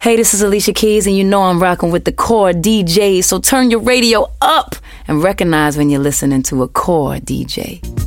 Hey, this is Alicia Keys, and you know I'm rocking with the core DJ. So turn your radio up and recognize when you're listening to a core DJ.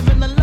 living the life.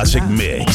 Classic mix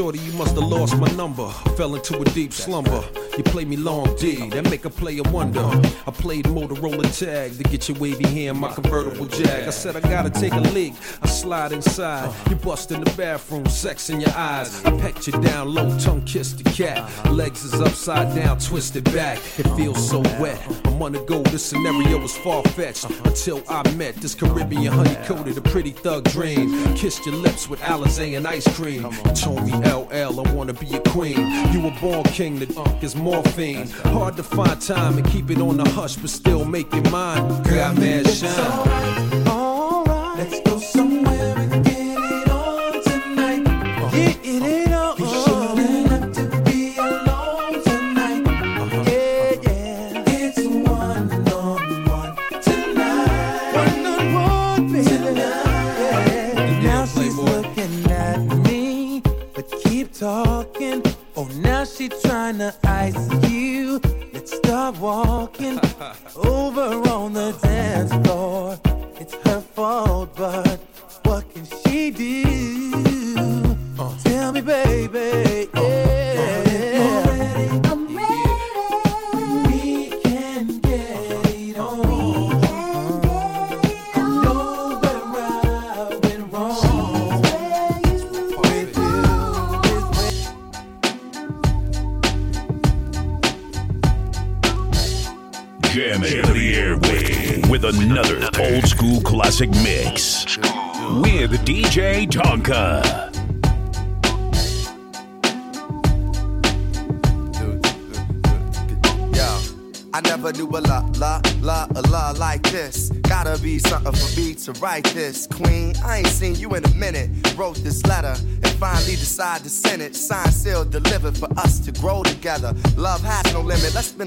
Shorty, you must have lost my number. Fell into a deep slumber. You play me long D, that make a player wonder. I played Motorola tag to get your wavy hair in my convertible jag. I said I gotta take a leak. I slide inside. You bust in the bathroom, sex in your eyes. I pecked you down low, tongue kissed the cat. Legs is upside down, twisted back. It feels so wet. Month ago, this scenario was far fetched. Until I met this Caribbean honey coated, a pretty thug dream. Kissed your lips with Alizé and ice cream. You told me LL, I wanna be a queen. You were born king, the dunk is morphine. Hard to find time and keep it on the hush, but still make it mine. Mad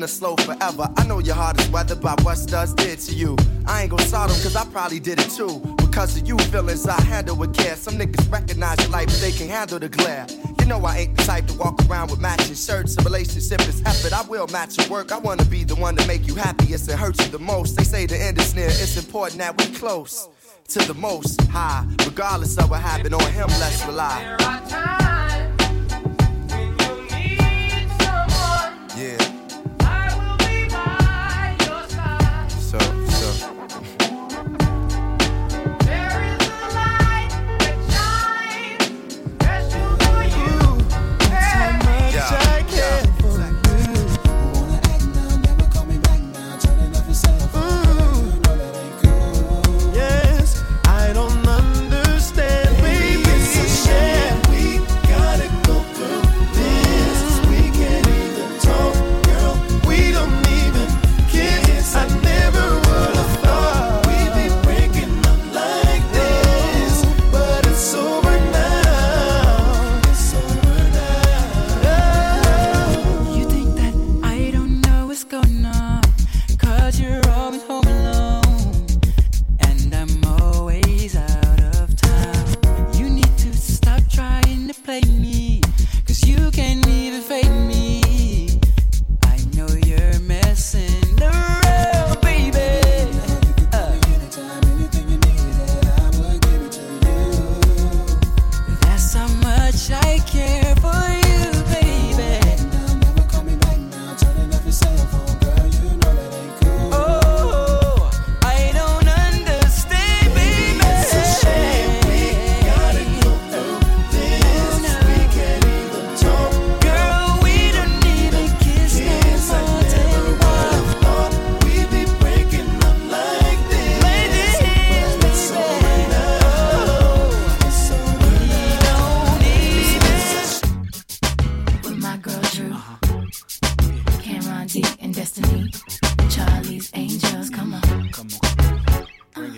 it slow forever. I know your heart is weathered by what studs did to you. I ain't gonna sort them cause I probably did it too. Because of you feelings I handle with care. Some niggas recognize your life, but they can handle the glare. You know I ain't the type to walk around with matching shirts. A relationship is effort. I will match your work. I wanna be the one to make you happiest and hurt you the most. They say the end is near. It's important that we close to the most high. Regardless of what happened on him, let's rely.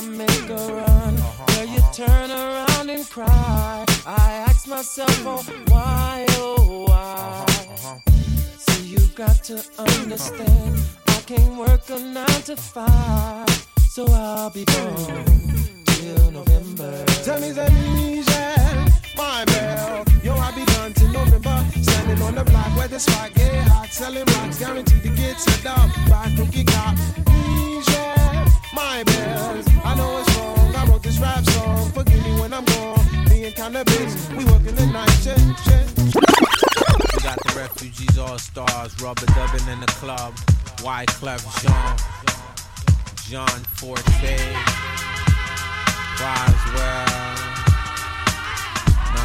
I make a run, will you turn around and cry? I ask myself, oh, why, oh, why? See, you got to understand, I can't work a nine to five, so I'll be gone till November. Tell me that my bell. Yo, I'll be done till November. Standing on the block where the spot get hot. Selling rocks, guaranteed to get set up by Cookie Cop. Michelle, my bells. I know it's wrong. I wrote this rap song. Forgive me when I'm gone. Me and Canibus, we working the night shift. We got the refugees, all stars, rubber dubbing in the club. Wyclef Jean, John Forte, Roswell.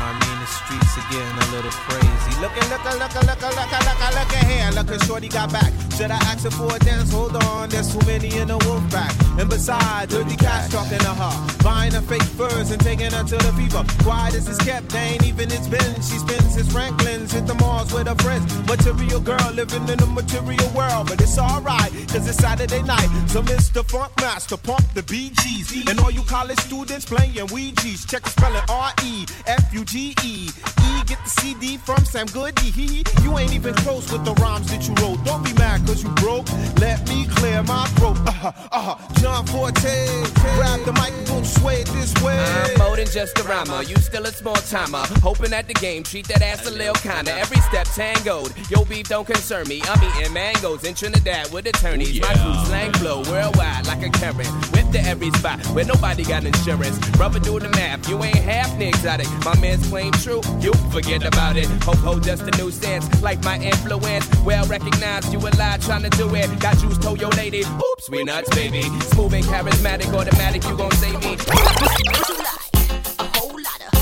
I mean the streets are getting a little crazy. Looking, looking, looking, looking, looking, looking, looking here. Looking, shorty got back. Should I ask her for a dance? Hold on, there's too many in the wolf pack. And besides, dirty cats talking to her, buying her fake furs and taking her to the fever. Quiet as it's kept, they ain't even it's been. She spends his Franklin's, hit the malls with her friends. Material girl living in the material world, but it's alright, cause it's Saturday night. So Mr. Funk Master, pump the Bee Gees. And all you college students playing Ouija's. Check the spelling R E F U G E. E, get the CD from Sam Goody. You ain't even close with the rhymes that you wrote. Don't be mad cause you broke. Let me clear my throat. Uh huh, uh huh. John Forte, grab the mic and don't sway it this way. I'm more than just a rhymer. You still a small timer. Hoping at the game, treat that ass a little kinda. Every step tangoed. Yo, beef don't concern me. I'm eating mangoes in Trinidad with attorneys. My crew slang flow worldwide like a current. Whip to every spot where nobody got insurance. Brother, do the math. You ain't half the exotic. My man's claim true. You forget about it. Ho ho, just a new sense. Like my influence. Well recognized. You a lie trying to do it. Got juice, told your lady. Oops, we nuts, baby. Smooth and charismatic, automatic. You gon' save me. What you like? A whole lot of.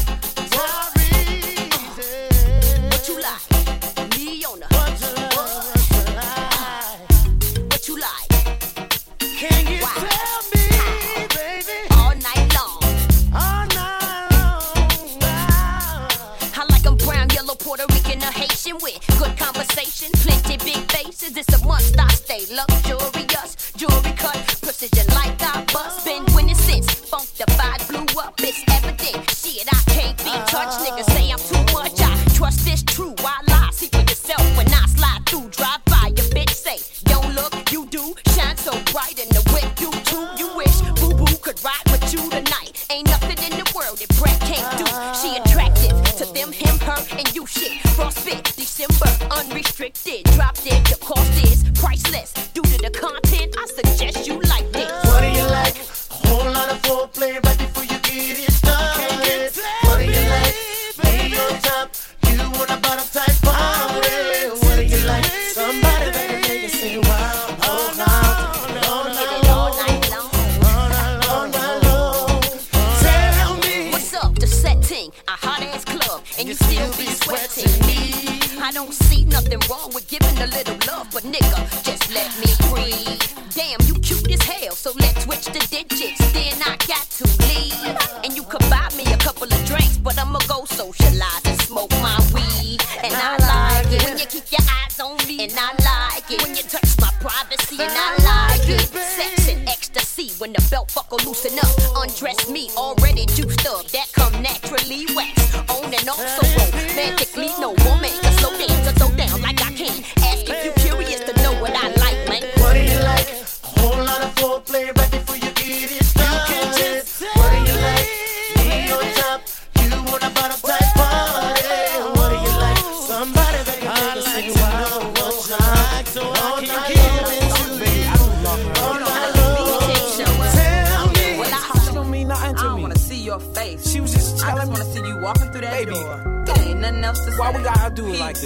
What you like? Faces. It's a must I stay luxurious. Jewelry cut, precision like I bust. Been winning since Funkified blew up. It's evident. Shit, I can't be touched. Niggas say I'm too much. I trust this true.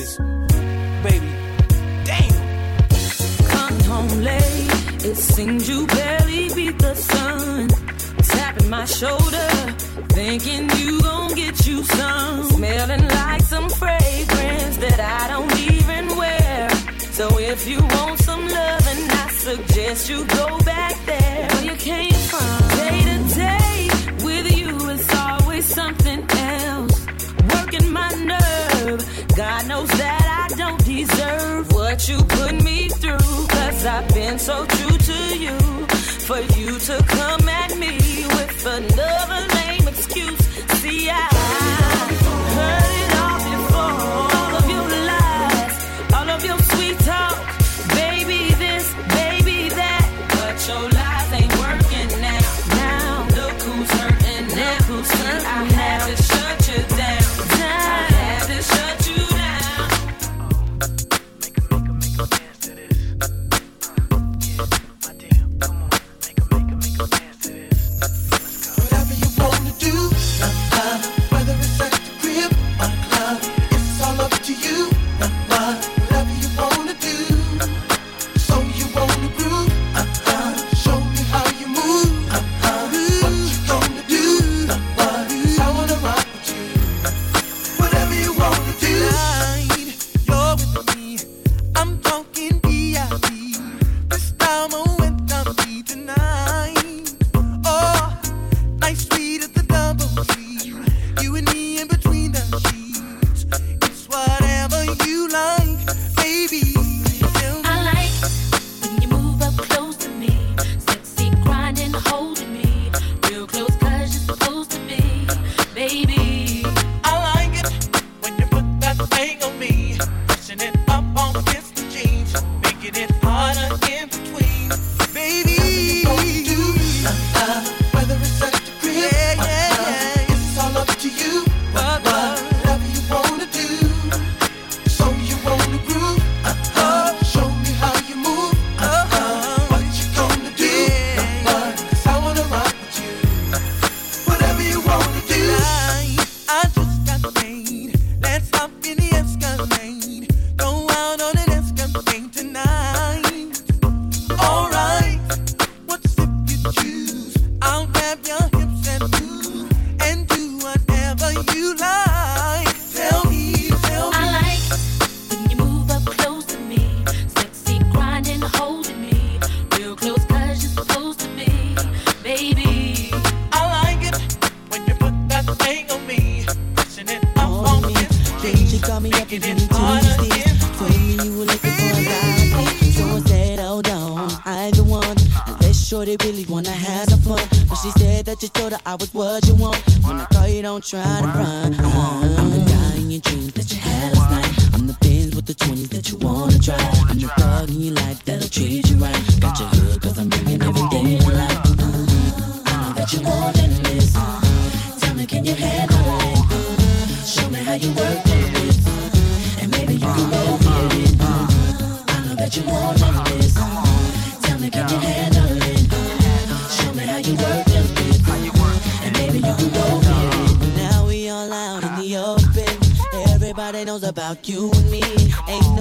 days, baby. Damn. Come home late. It seems you barely beat the sun. Tapping my shoulder, thinking you gon' get you some. Smelling like some fragrance that I don't even wear. So if you want some loving, I suggest you go back there where you came from. Day to day with you, it's always something God knows that I don't deserve what you put me through. Cause I've been so true to you. For you to come at me with another.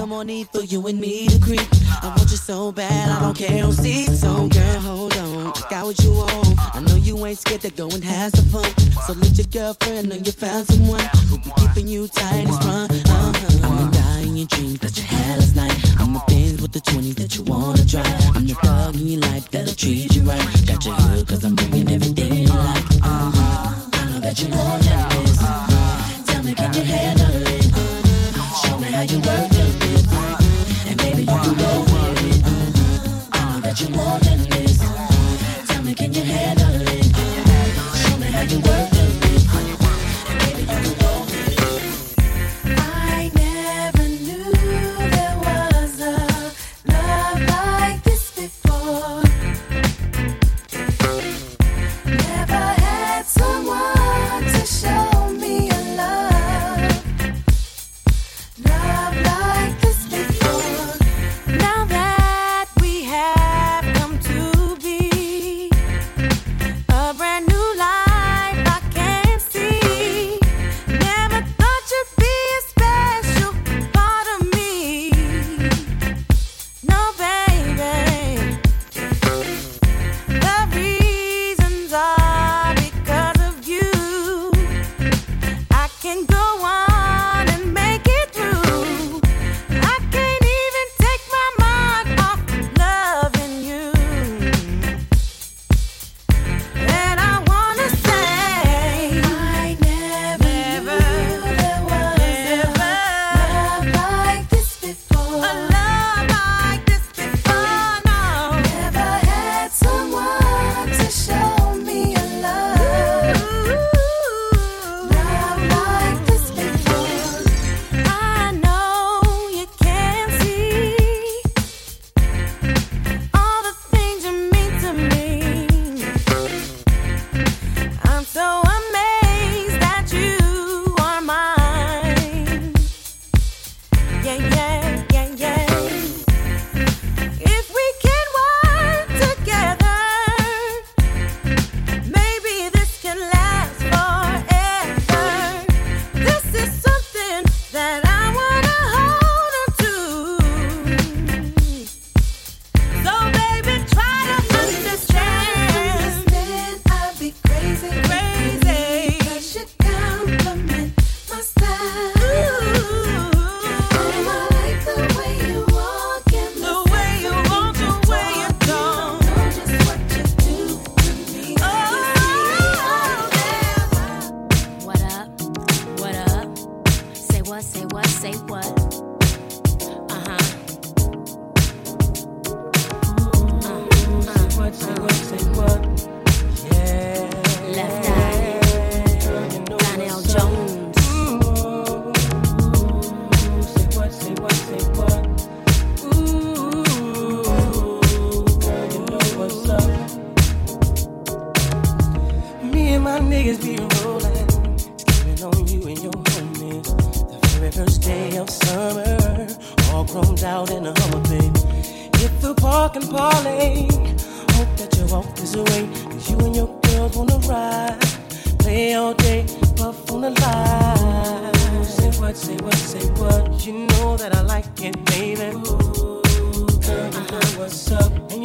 no need for you and me to creep. I want you so bad, I don't care who sees. So girl, hold on, Got what you want. I know you ain't scared to go and have some fun. So let your girlfriend know you found someone who be keeping you tight as strong. Uh-huh. I'm the guy in your dreams that you had last night. I'm the things with the 20 that you wanna try. I'm the thug in your life that'll treat you right. Got your hood, cause I'm bringing everything you like. Uh-huh. I know that you want this. Uh-huh, tell me, can you handle it? Show me how you work it want, uh, that you want, uh, that you want in me.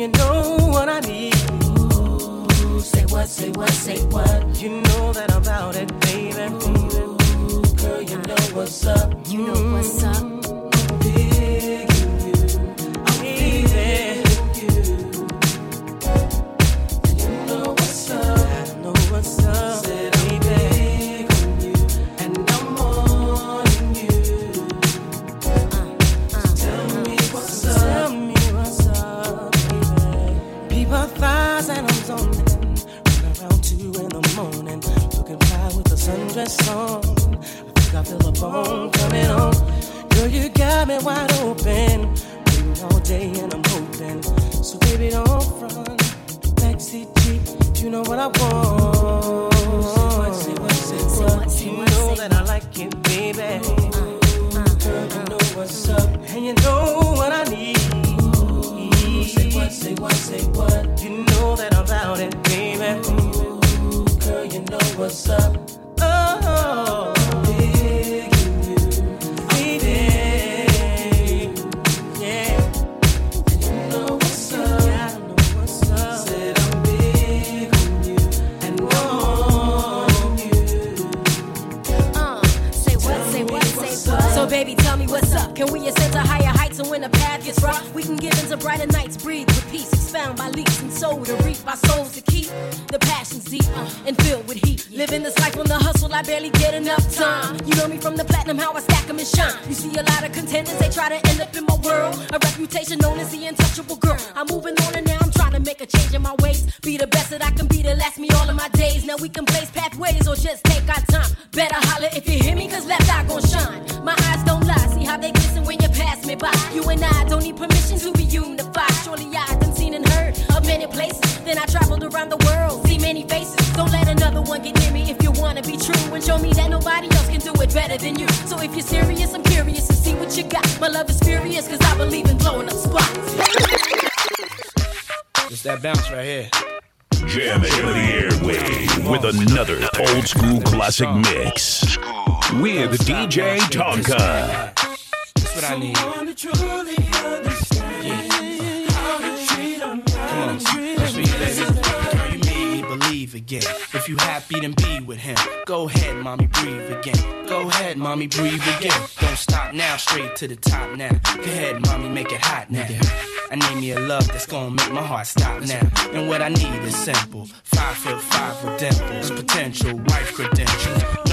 You know what I need. Ooh, say what, say what, say what. You know that about it, baby. Ooh, girl, you know what's up. You know what's up. Blaze or just take our time. Better holler if you hear me, cause left eye gon' shine. My eyes don't lie, see how they glisten when you pass me by. You and I don't need permission to be unified. Surely I done seen and heard of many places. Then I traveled around the world, see many faces. Don't let another one get near me if you wanna be true. And show me that nobody else can do it better than you. So if you're serious, I'm curious to see what you got. My love is furious, cause I believe in blowing up spots. It's that bounce right here. Jamming the airway with another old school classic mix. With DJ Tonka. That's what I need. Come on, that's for believe again. If you happy, then be with him. Go ahead, mommy, breathe again. Go ahead, mommy, breathe again. Don't stop now, straight to the top now. Go ahead, mommy, make it hot now. I need me a love that's gonna make my heart stop now. And what I need is simple. Five foot five with dimples, potential wife credentials.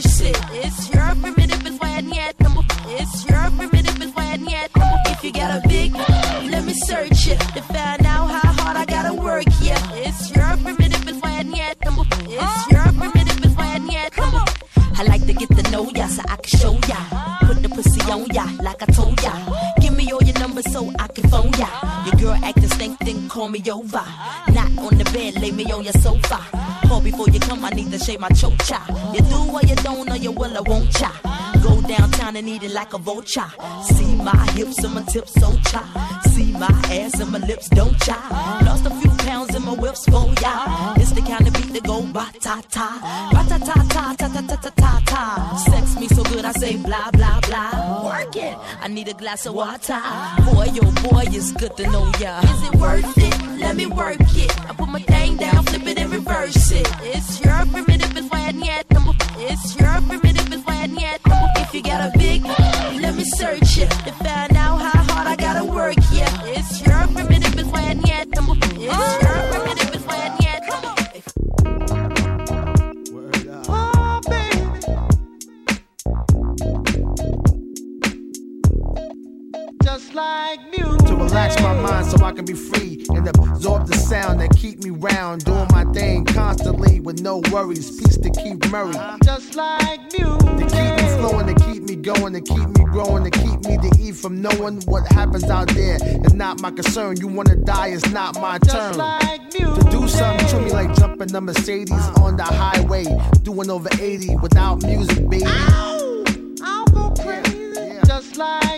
It's your primitive, it's your primitive. If you got a big, let me search it to find out how hard I gotta work. Yeah, it's your primitive, it's your primitive, I like to get to know ya so I can show ya. Put the pussy on ya like I told ya. Give me all your numbers so I can phone ya. Your girl acting stink, then call me over. Not on the bed, lay me on your sofa. Call before you come, I need to shave my chocha. You do or you I won't cha. Go downtown and eat it like a vulture. See my hips and my tips so cha. See my ass and my lips don't cha. Lost a few pounds in my whips for ya. It's the kind of beat that go ba ta ta, ba ta ta ta ta ta ta ta ta ta. Sex me so good I say blah blah blah. Work it. I need a glass of water. Boy, oh boy, it's good to know ya. Is it worth it? Let me work it. I put my thing down, flip it and reverse it. It's your primitive, it's why I need number. It's your primitive you got a big, let me search it to find no worries. Peace to Keith Murray. Just like music. To keep me flowing, to keep me going, to keep me growing, to keep me to eat from knowing what happens out there. It's not my concern. You wanna die, it's not my Just turn. Like to do something to me like jumping a Mercedes uh, on the highway, doing over 80 without music, baby. Ow! I'll go crazy. Yeah. Just like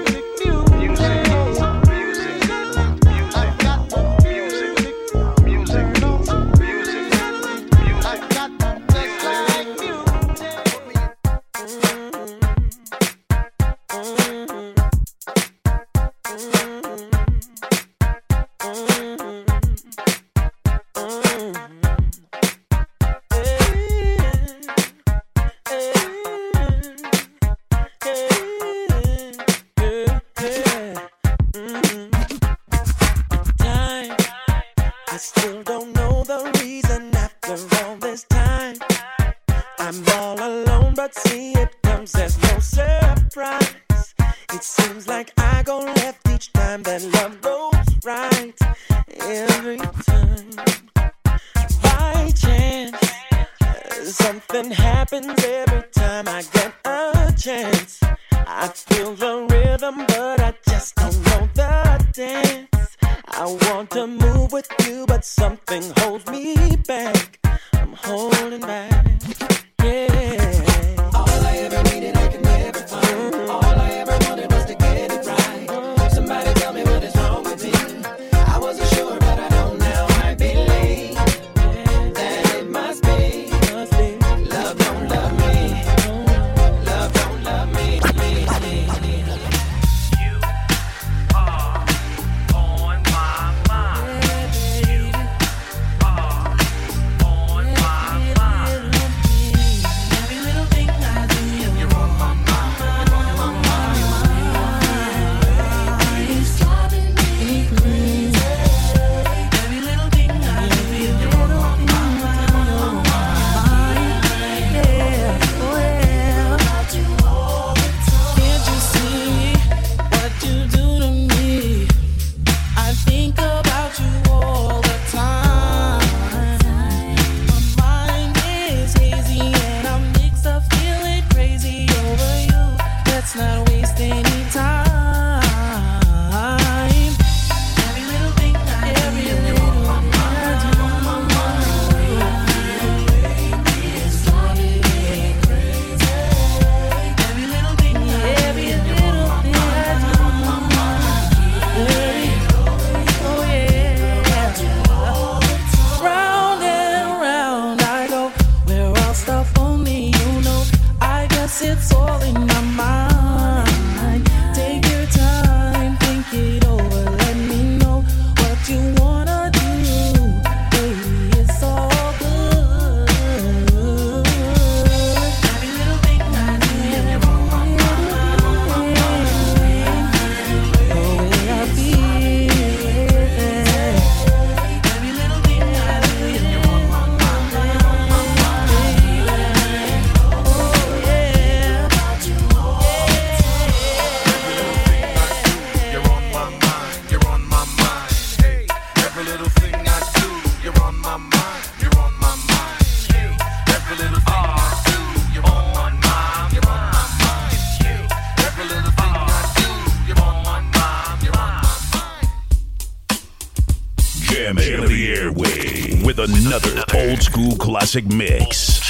FM the airway with another old school classic mix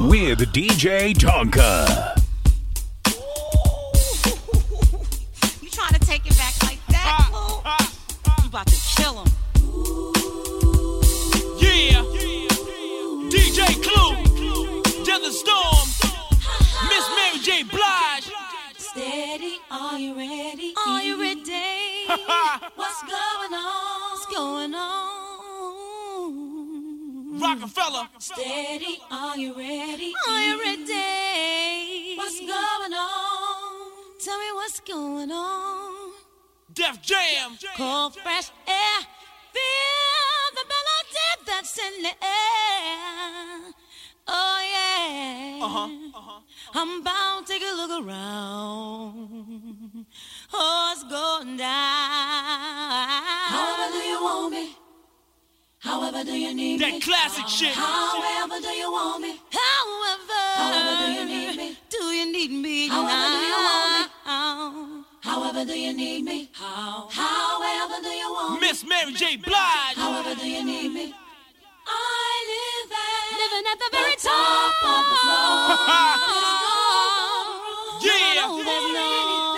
with DJ Tonka. Rockefeller. Steady, are you ready? Are you ready? What's going on? Tell me what's going on. Def Jam. Cold, fresh air. Feel the melody that's in the air. Oh, yeah. Uh-huh. Uh-huh. I'm bound to take a look around. Oh, it's going down. However do you want me? However do you need That me? That classic shit. However do you want me? However. However do you need me? Do you need me However do you want me? However do you need me? How? However do you want me? Miss Mary J. Blige. However do you need me? I live at living at the very top of the floor. Yeah. No,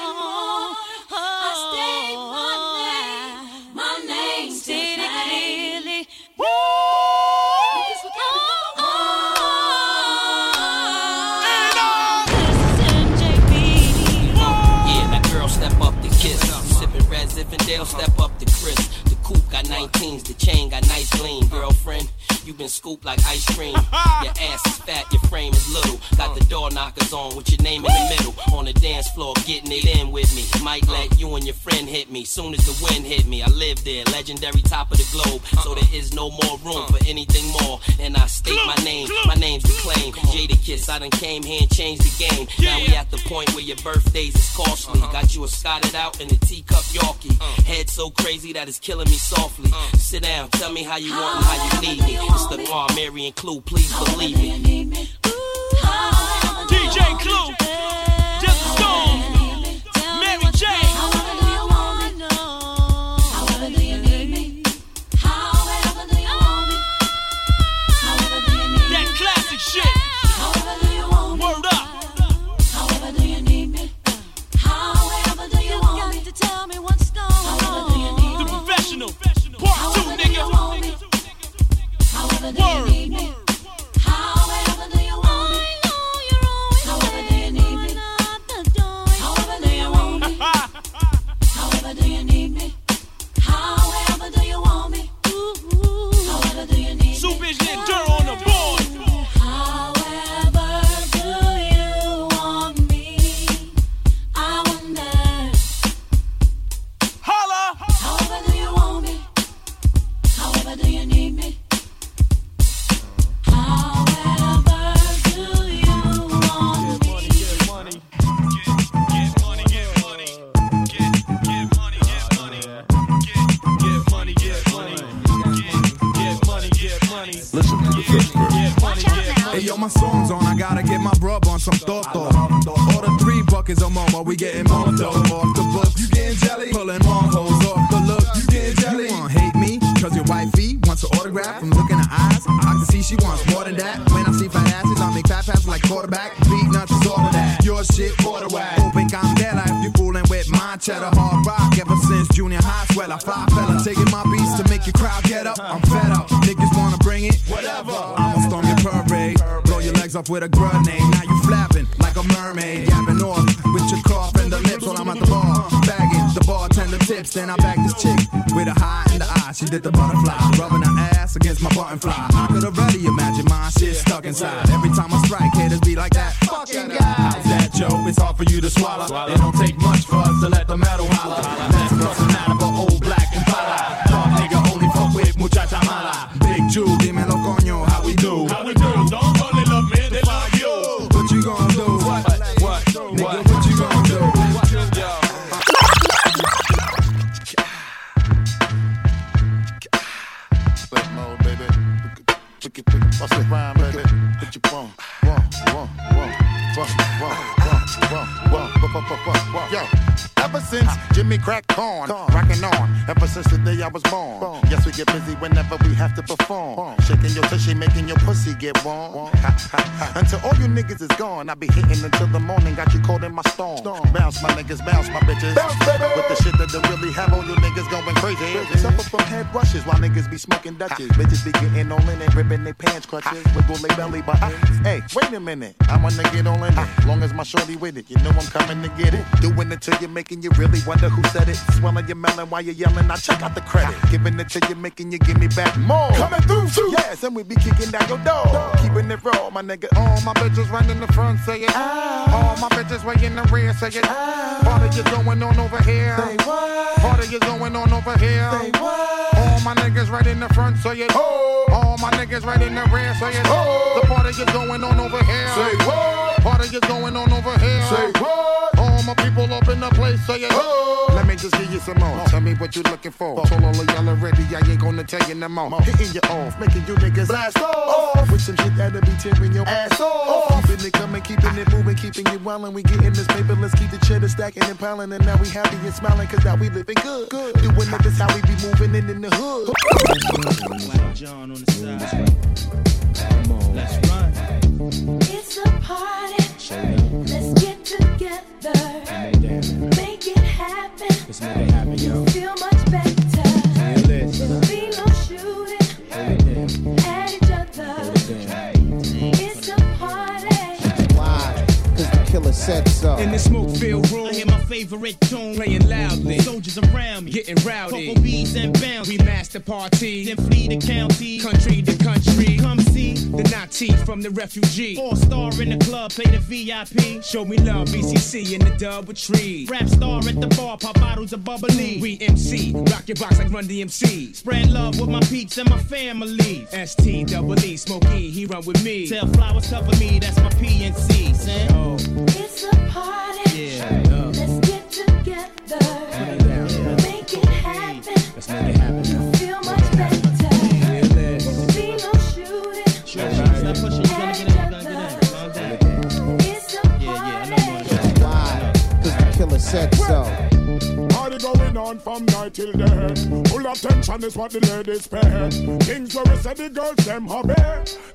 19s, the chain got nice gleam. Girlfriend, you been scooped like ice cream. Your ass is fat, your frame little. Got the door knockers on with your name in the middle. On the dance floor, getting it in with me. Might let you and your friend hit me. Soon as the wind hit me, I live there, legendary top of the globe. So there is no more room for anything more. And I state my name, my name's the claim. Jadakiss, I done came here and changed the game. Now we at the point where your birthdays is costly. Got you a Scotted out in a teacup Yorkie. Head so crazy that it's killing me softly. Sit down, tell me how you want and how you need me. It's the Mary and Clue, please believe me. J. Clue. Autograph from looking at eyes. I can see she wants more than that. When I see fat asses, I make fat passes like quarterback. Beatnuts is all of that. Your shit, order whack. Open candela if you fooling with my cheddar hard rock. Ever since junior high, swell I fly fella. Taking my beats to make your crowd get up. I'm fed up. Niggas wanna bring it? Whatever. I'ma storm your parade. Blow your legs off with a grenade. Now you flapping like a mermaid. Yapping off with your cough and the lips while I'm at the bar. Bagging the bartender tips. Then I bag this chick with a high in the eye. She did the butterfly. Rubbing her ass against my button fly. I could already imagine my shit stuck inside. Every time I strike, haters be like that. Fucking guy. How's that, Joe? It's hard for you to swallow. It don't take much for us to let the metal holler. Get busy whenever we have to perform. Shaking your tushy, making your pussy get warm. Until all you niggas is gone, I be hitting until the morning. Got you caught in my storm. Bounce, my niggas, bounce, my bitches. With the shit that they really have, all you niggas going crazy. Suffer from head rushes while niggas be smoking Dutches. Bitches be getting all in it, ripping their pants clutches, wiggle their belly buttons. Hey, wait a minute, I wanna get all in it. Long as my shorty with it, you know I'm coming to get it. Doing it till you're making you really wonder who said it. Swelling your melon while you're yelling I check out the credit. Giving it to you, making you give me back more. Coming through, too. Yes, and we be kicking down your door. Keeping it raw, my nigga. All my bitches right in the front, say it. All my bitches way in the rear, say it. Party is going on over here. Say what? Party is going on over here. Say what? All my niggas right in the front, say it. Oh. All my niggas right in the rear, say it. Oh. The party is going on over here. Say what? Party is going on over here. Say what? All my people open up in the place, say it. Oh. Let me just give you some more. Tell me what you looking for. Told all of y'all already, I ain't gonna tell you no more. Hitting you off, making you niggas blast off. With some shit that'll be tearing your ass off. Keeping it coming, keeping it moving, keeping you wildin'. We getting this paper, let's keep the cheddar stacking and piling. And now we happy and smiling, cause now we living good. good. Doing it, this how we be moving in, in the hood. John on the side. Let's run. It's a party. Together. Make it happen. Let's make it happen, yo. Feel much better. Feel. Be no killer said so. Uh. In the smoke filled room, I hear my favorite tune playing loudly. Soldiers around me, getting rowdy. Cocoa beads and bounce. We master party, then flee the county, country to country. Come see the Nazi from the refugee. Four star in the club, play the VIP. Show me love, BCC in the dub with tree. Rap star at the bar, pop bottles of bubbly. We MC, rock your box like Run DMC. Spread love with my peeps and my family. ST double E, Smokey, he run with me. Tell flowers cover me, that's my PNC. San. Oh. It's a party. Let's get together. Make it happen. Let's make it happen. Feel much better. Feel this. Be no shooting. Sure, sure. Stop pushing. You're gonna get it. You're gonna get it. Calm down. It's a party. The killer said so. Party going on from night till day. Full of tension is what the ladies pay. Things where we say the girls them hobby.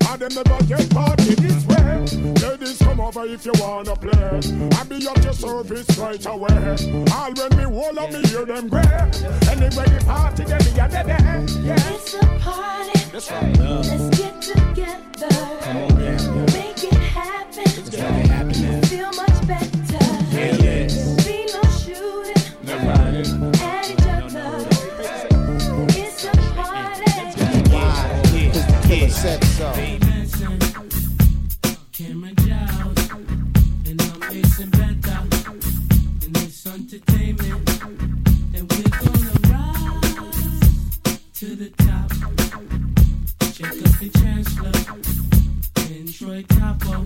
And them never get party this way. Ladies come over if you wanna play. I be at your service right away. All when me hold on me hear them gray. Anyway the party get me at the day. Yeah. It's a party. That's right. Let's get together. Come on, yeah. Make it happen. Let's make it happen. Feel much better. This entertainment, and we're gonna rise to the top. Check up the chancellor and Troy Capo.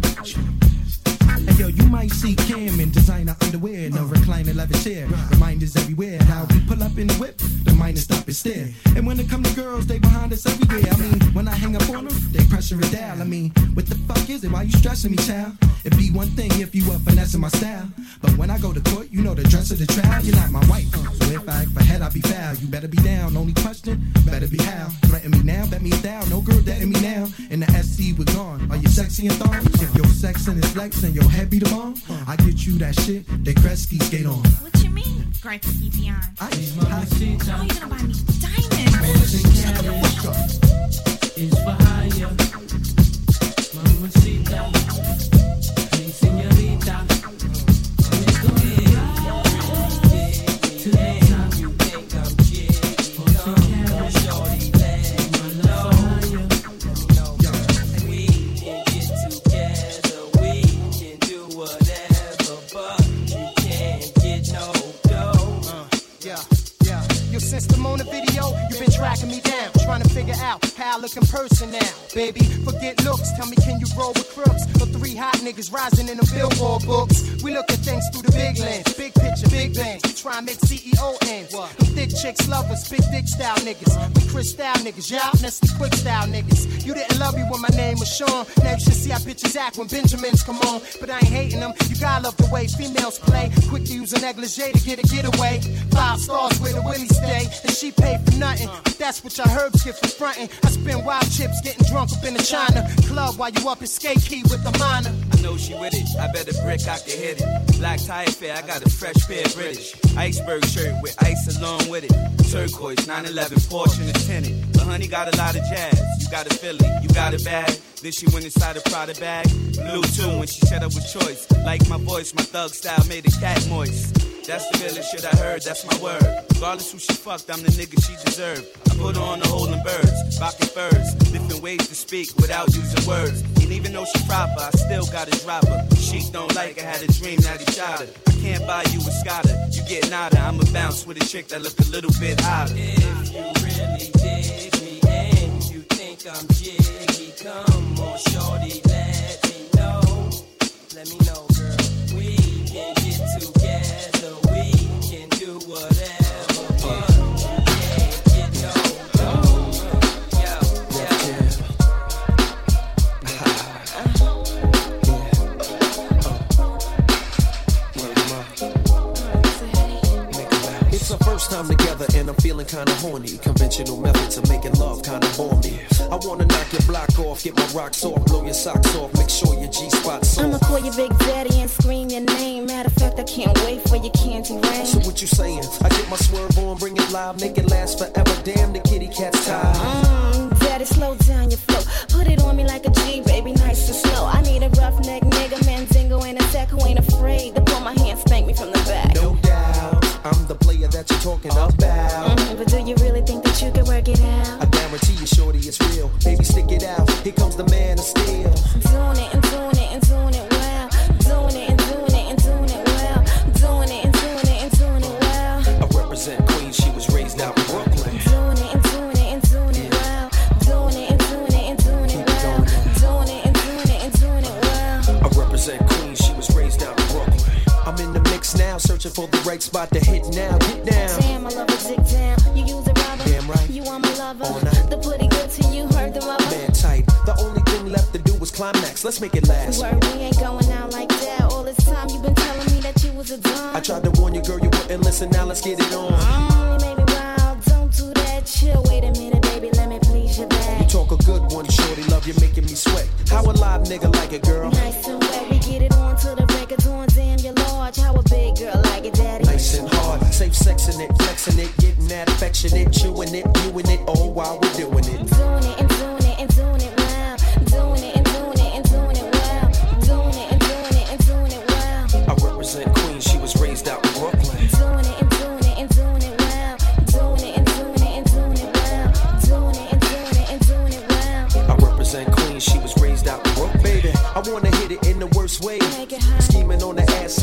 Hey yo, you might see Cam in designer underwear, no recliner leather chair. Reminders everywhere. How we pull up in the whip, the miners stop and stare. And when it come to girls, they behind us everywhere. I mean, when I hang up on them, pressure it down. I mean, what the fuck is it? Why you stressing me, child? It'd be one thing if you were finessing my style. But when I go to court, you know the dress of the trial. You're not my wife. So if I act for head, I'll be foul. You better be down. Only question, better be how. Threaten me now, bet me down. No girl dating me now. In the SC, we're gone. Are you sexy and thong? If your sex and is flex and your head be the bomb, I get you that shit. That Gretzky skate on. What you mean? For Evian. I Oh, you gonna buy me diamonds? is for hire. Mamacita, since the Mona video, you've been tracking me down, trying to figure out how I look in person now. Baby, forget looks. Tell me, can you roll with crooks? Or three hot niggas rising in the billboard books. We look at things through the big lens, big picture, big. We try and make CEO ends. Them thick chicks love us, big dick style niggas. We Chris style niggas, y'all nasty quick style niggas. You didn't love me when my name was Sean. Now you should see how bitches act when Benjamins come on. But I ain't hating them. You gotta love the way females play. Quick to use a negligee to get a getaway. Five stars where the willie stay. And she paid for nothing. But that's what your herbs I spend wild chips getting drunk up in the China club while you up in skate key with the minor. I know she with it. I bet a brick I can hit it. Black tie fair, I got a fresh pair British. Iceberg shirt with ice along with it. Turquoise 911 Porsche in the tinted. Honey got a lot of jazz. You got a Philly, you got a bag. Then she went inside a Prada bag. Blue too when she said I was choice. Like my voice, my thug style made a cat moist. That's the realest shit I heard, that's my word. Regardless who she fucked, I'm the nigga she deserved. I put her on the holding birds, rocking furs, different ways to speak without using words. And even though she proper, I still gotta drop her. She don't like her, had a dream that he shot her. I can't buy you a scotter, you get nada. I'ma bounce with a chick that look a little bit hotter. If you really you think I'm jiggy, come on, shorty, let me know. Let me know, girl. We can get together, we can do whatever. But yeah. It's our first time together and I'm feeling kinda horny. Conventional methods of making love kinda bore me. I wanna knock your block off, get my rocks off, blow your socks off, make sure your G spot's I'ma call your Big Daddy and scream your name. Matter of fact, I can't wait for your candy rain. So what you saying? I get my swerve on, bring it live, make it last forever. Damn, the kitty cat's tired. Mm, daddy, slow down your flow. Put it on me like a G, baby, nice and slow. I need a roughneck nigga, Mandingo and a sack who ain't afraid to pull my hand, spank me from the back. No doubt, I'm the player that you're talking about. Mhm, but do you really think that you can work it out? You, shorty, it's real. Baby, stick it out. Here comes the man of steel. Doing it and doing it and doing it well. Doing it and doing it and doing it well. Doing it and doing it and doing it well. I represent Queens, she was raised out in Brooklyn. Doing it and doing it and doing it well. Doing it and doing it and doing it well. Doing it and doing it and doing it well. I represent Queens, she was raised out in Brooklyn. I'm in the mix now, searching for the right spot to hit now. Get down. Damn, I love a dick down. Damn right. You are my lover. The pretty good to you, heard the rubber. Man tight. The only thing left to do was climax. Let's make it last. Word, we ain't going out like that. All this time you been telling me that you was a dumb. I tried to warn you, girl, you wouldn't listen. Now let's get it on. Mm, you made me wild. Don't do that. Chill. Wait a minute, baby. Let me please your back. You talk a good one, shorty. Love you making me sweat. How a live nigga like it, girl? Nice and wet. We get it on to the break of dawn. Damn, you're large. How a big girl like it, daddy. Nice and safe sexing it, flexing it, getting that affectionate, chewing it, viewing it, all while we're doing it. Doing it and doing it and doing it well. Doing it and doing it and doing it well. Doing it and doing it and doing it well. I represent Queens, she was raised out in Brooklyn. Doing it and doing it and doing it well. Doing it and doing it and doing it well. Doing it and doing it and doing it well. I represent Queens, she was raised out in Brooklyn. Baby, I wanna hit it in the worst way. Make it hot. Scheming on the ass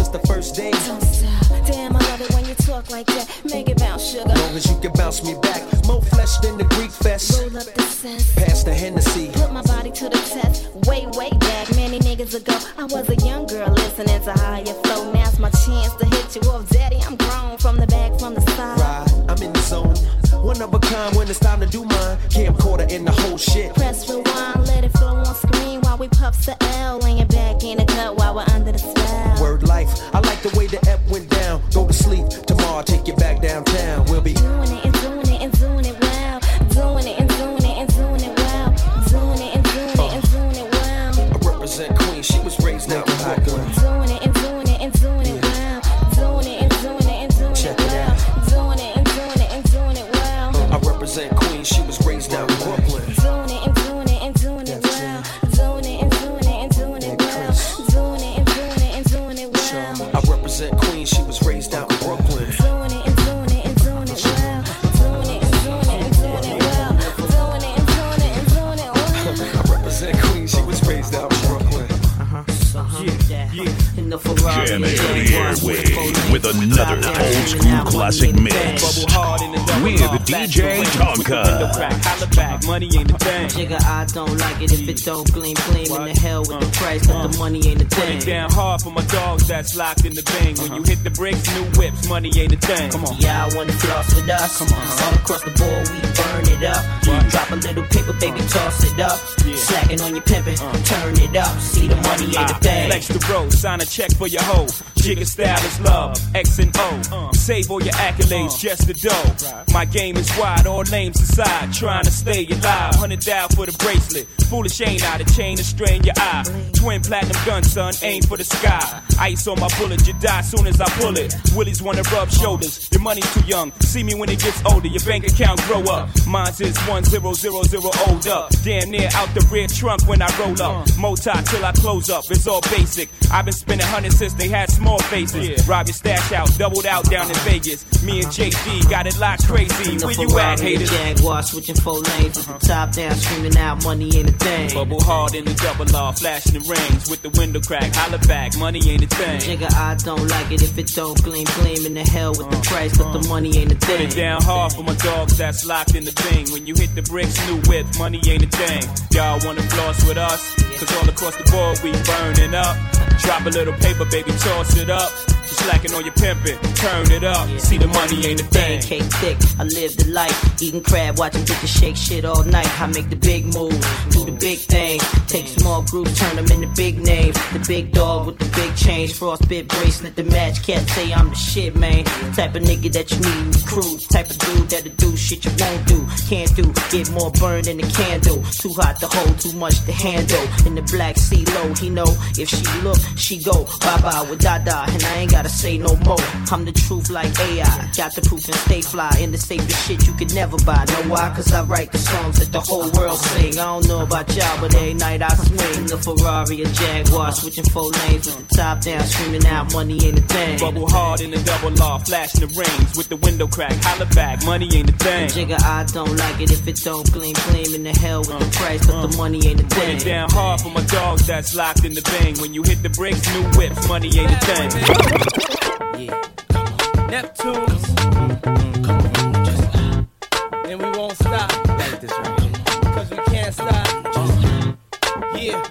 like that. Make it bounce, sugar. Long as you can bounce me back. More flesh than the Greek fest. Roll up the cess. Pass the Hennessy. Put my body to the test. Way, way back, many niggas ago. I was a young girl listening to higher flow. Now's my chance to hit you off, daddy. I'm grown from the back, from the side. Ride, I'm in the zone. One of a kind when it's time to do mine. Camcorder in the whole shit. Press rewind, let it flow on screen while we puff the L. Laying back in Jigga, don't like it if it don't gleam, gleam in the hell with the price, but the uh. money ain't a Put it thing. down hard for my dogs that's locked in the bang. When you uh-huh. hit the bricks, new whips, money ain't a thing. Come on. Yeah, I wanna floss with us. Come on, all across the board, we burn it up. Drop a little paper, baby, uh. toss it up. Slacking on your pimpin', uh. turn it up. See the money ain't a ah, thing. Flex the road, sign a check for your hoe. Jigga style is love, X and O. Save all your accolades, uh. just the dough. My game is wide, all names aside. Trying to stay alive, hundred down for the bracelet. Foolish ain't out, a chain to strain your eye. Twin platinum gun, son, aim for the sky. Ice on my bullet, you die soon as I pull it. Willies wanna rub shoulders, your money's too young. See me when it gets older, your bank account grow up. Mine's is 1000 old up. Damn near out the rear trunk when I roll up. Uh. Multi till I close up, it's all basic. I've been spending hundreds since they had small faces. Rob your stash out, doubled out down in Vegas. Me and JD got it locked crazy. Where you at, haters? Jaguar, switching four lanes with the top down, screaming out, money ain't a thing. Bubble hard in the double R, flashing the rings with the window crack. Holla back, money ain't a thing. Jigga, I don't like it if it don't gleam, gleam in the hell with the uh, price, but the uh. money ain't a thing. Put it down hard for my dogs that's locked in the thing. When you hit the bricks, new whip, money ain't a thing. Y'all wanna floss with us? Cause all across the board we burning up. Drop a little paper, baby, toss it up. You slacking on your pimpin', turn it up. See the money ain't a thing. Cake thick, I live the life. Eating crab, watching bitches shake shit all night. I make the big move, do the big thing. Take small groups, turn them into big names. The big dog with the big change, frostbit bracelet. The match cat say I'm the shit, man. Type of nigga that you need in the crew. Type of dude that'll do shit you won't do. Can't do, get more burned than a candle. Too hot to hold, too much to handle. In the black sea low, he know if she look, she go bye bye with Dada. And I ain't gotta say no more. I'm the truth like AI. Got the proof and stay fly. In the safest shit you could never buy. Know why? Cause I write the songs that the whole world sing. I don't know about y'all, but every night I swing. The Ferrari, a Jaguar, switching four lanes with the top down, screaming out, money ain't a thing. Bubble hard in the double R, flashing the rings with the window crack. Holla back, money ain't a thing. Jigga, I don't like it if it don't gleam, gleam in the hell with the price, but the uh, money ain't a Put thing. it down hard for my dogs that's locked in the thing. When you hit the bricks, new whips, money ain't a thing. Neptunes. Come on neptune come just and we won't stop. Like this right. Cause we can't stop. Yeah.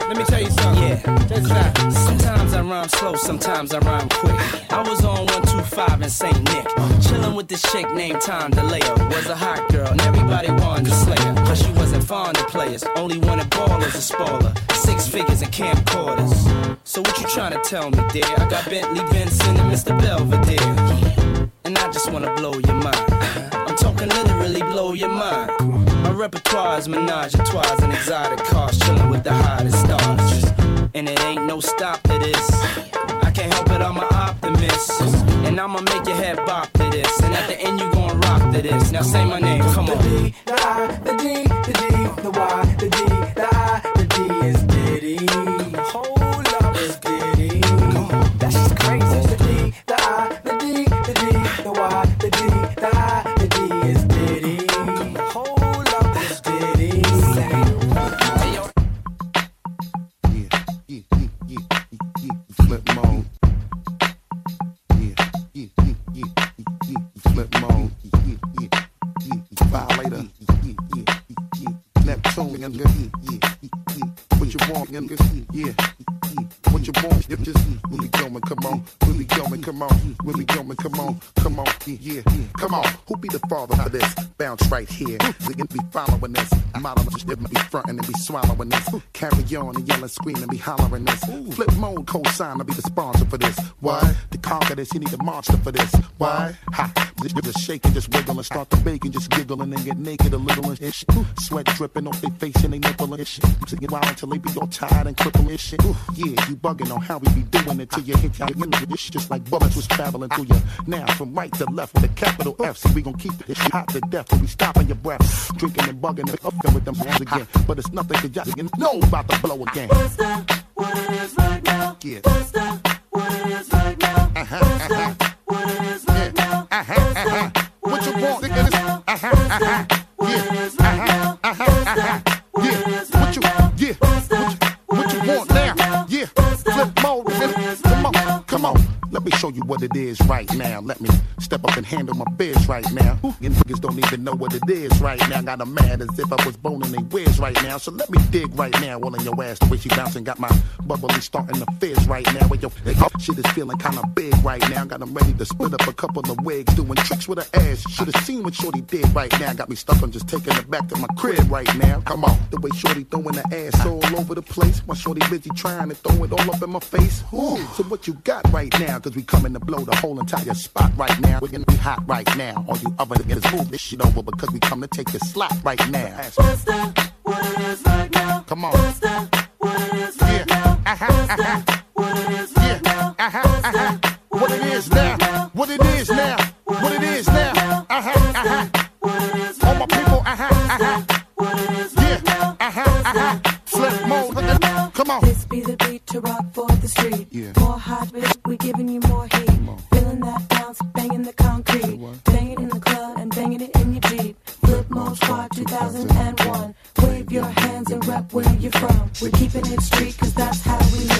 Let me tell you something. Yeah. Check this out. Sometimes I rhyme slow, sometimes I rhyme quick. I was on 125 in St. Nick. Chillin' with this chick named Tom DeLeo. Was a hot girl, and everybody wanted to slay her. Cause she wasn't fond of players, only wanted ballers to spoiler. Six figures and camcorders. So what you trying to tell me, dear? I got Bentley Benson and Mr. Belvedere. And I just wanna blow your mind. I'm talking literally blow your mind. My repertoire is menage a trois and exotic cars, chilling with the hottest stars. And it ain't no stop to this. I can't help it, I'm an optimist. And I'ma make your head bop to this. And at the end, you gon' rock to this. Now say my name, come on. The D, the I, the D, the D, the Y, the D, the I, following this. Model just be fronting and be swallowing this. Carry on and yelling, screaming, and be hollering this. Flipmode co-sign, I'll be the sponsor for this. To this, you need a monster for this. Why? Ha! Just, shake and just wiggle and start to bake and just giggle and then get naked a little and shit. Sweat dripping off their face and they nipple and shit. So get wild until they be all tired and crippled and shit. Yeah, you bugging on how we be doing it till you hit your It's just like bullets was traveling through you. Now from right to left with a capital F. So we gon' keep this shit hot to death till we stopping your breath. Drinking and bugging and up with them hands again. But it's nothing cause y'all know about to blow again. What's that? What it is right now? Yeah. What's that? What it is right now? Uh-huh, uh-huh. What you want? Nigga, this, show you what it is right now. Let me step up and handle my biz right now. You niggas don't even know what it is right now. Got 'em mad as if I was boning they whiz right now. So let me dig right now. All in your ass, the way she bouncing, got my bubbly starting to fizz right now. With your shit is feeling kinda big right now. Got 'em ready to split up a couple of wigs, doing tricks with her ass. Should've seen what Shorty did right now. Got me stuck on just taking her back to my crib right now. Come on, the way Shorty throwing her ass all over the place. My Shorty busy trying to throw it all up in my face. Ooh, so what you got right now? Cause we coming to blow the whole entire spot right now. We're gonna be hot right now. All you other niggas move this shit over because we come to take your slot right now. What's that? What it is right now? Come on. What's that? What it is right yeah. now? Uh-huh, What's uh-huh. that? What it is right yeah. now? Uh-huh, What's uh-huh. What it is uh-huh. now? What it is now? What it is now? Uh-huh. What it is All my people, uh-huh, uh-huh. What it is yeah. Uh-huh, uh-huh. Flipmode, Come on. This be the beat to rock for the street. Yeah. More hot, bitch giving you more heat. Feeling that bounce, banging the concrete. Banging in the club and banging it in your Jeep. Flipmode squad 2001. Wave your hands and rep where you're from. We're keeping it street, cause that's how we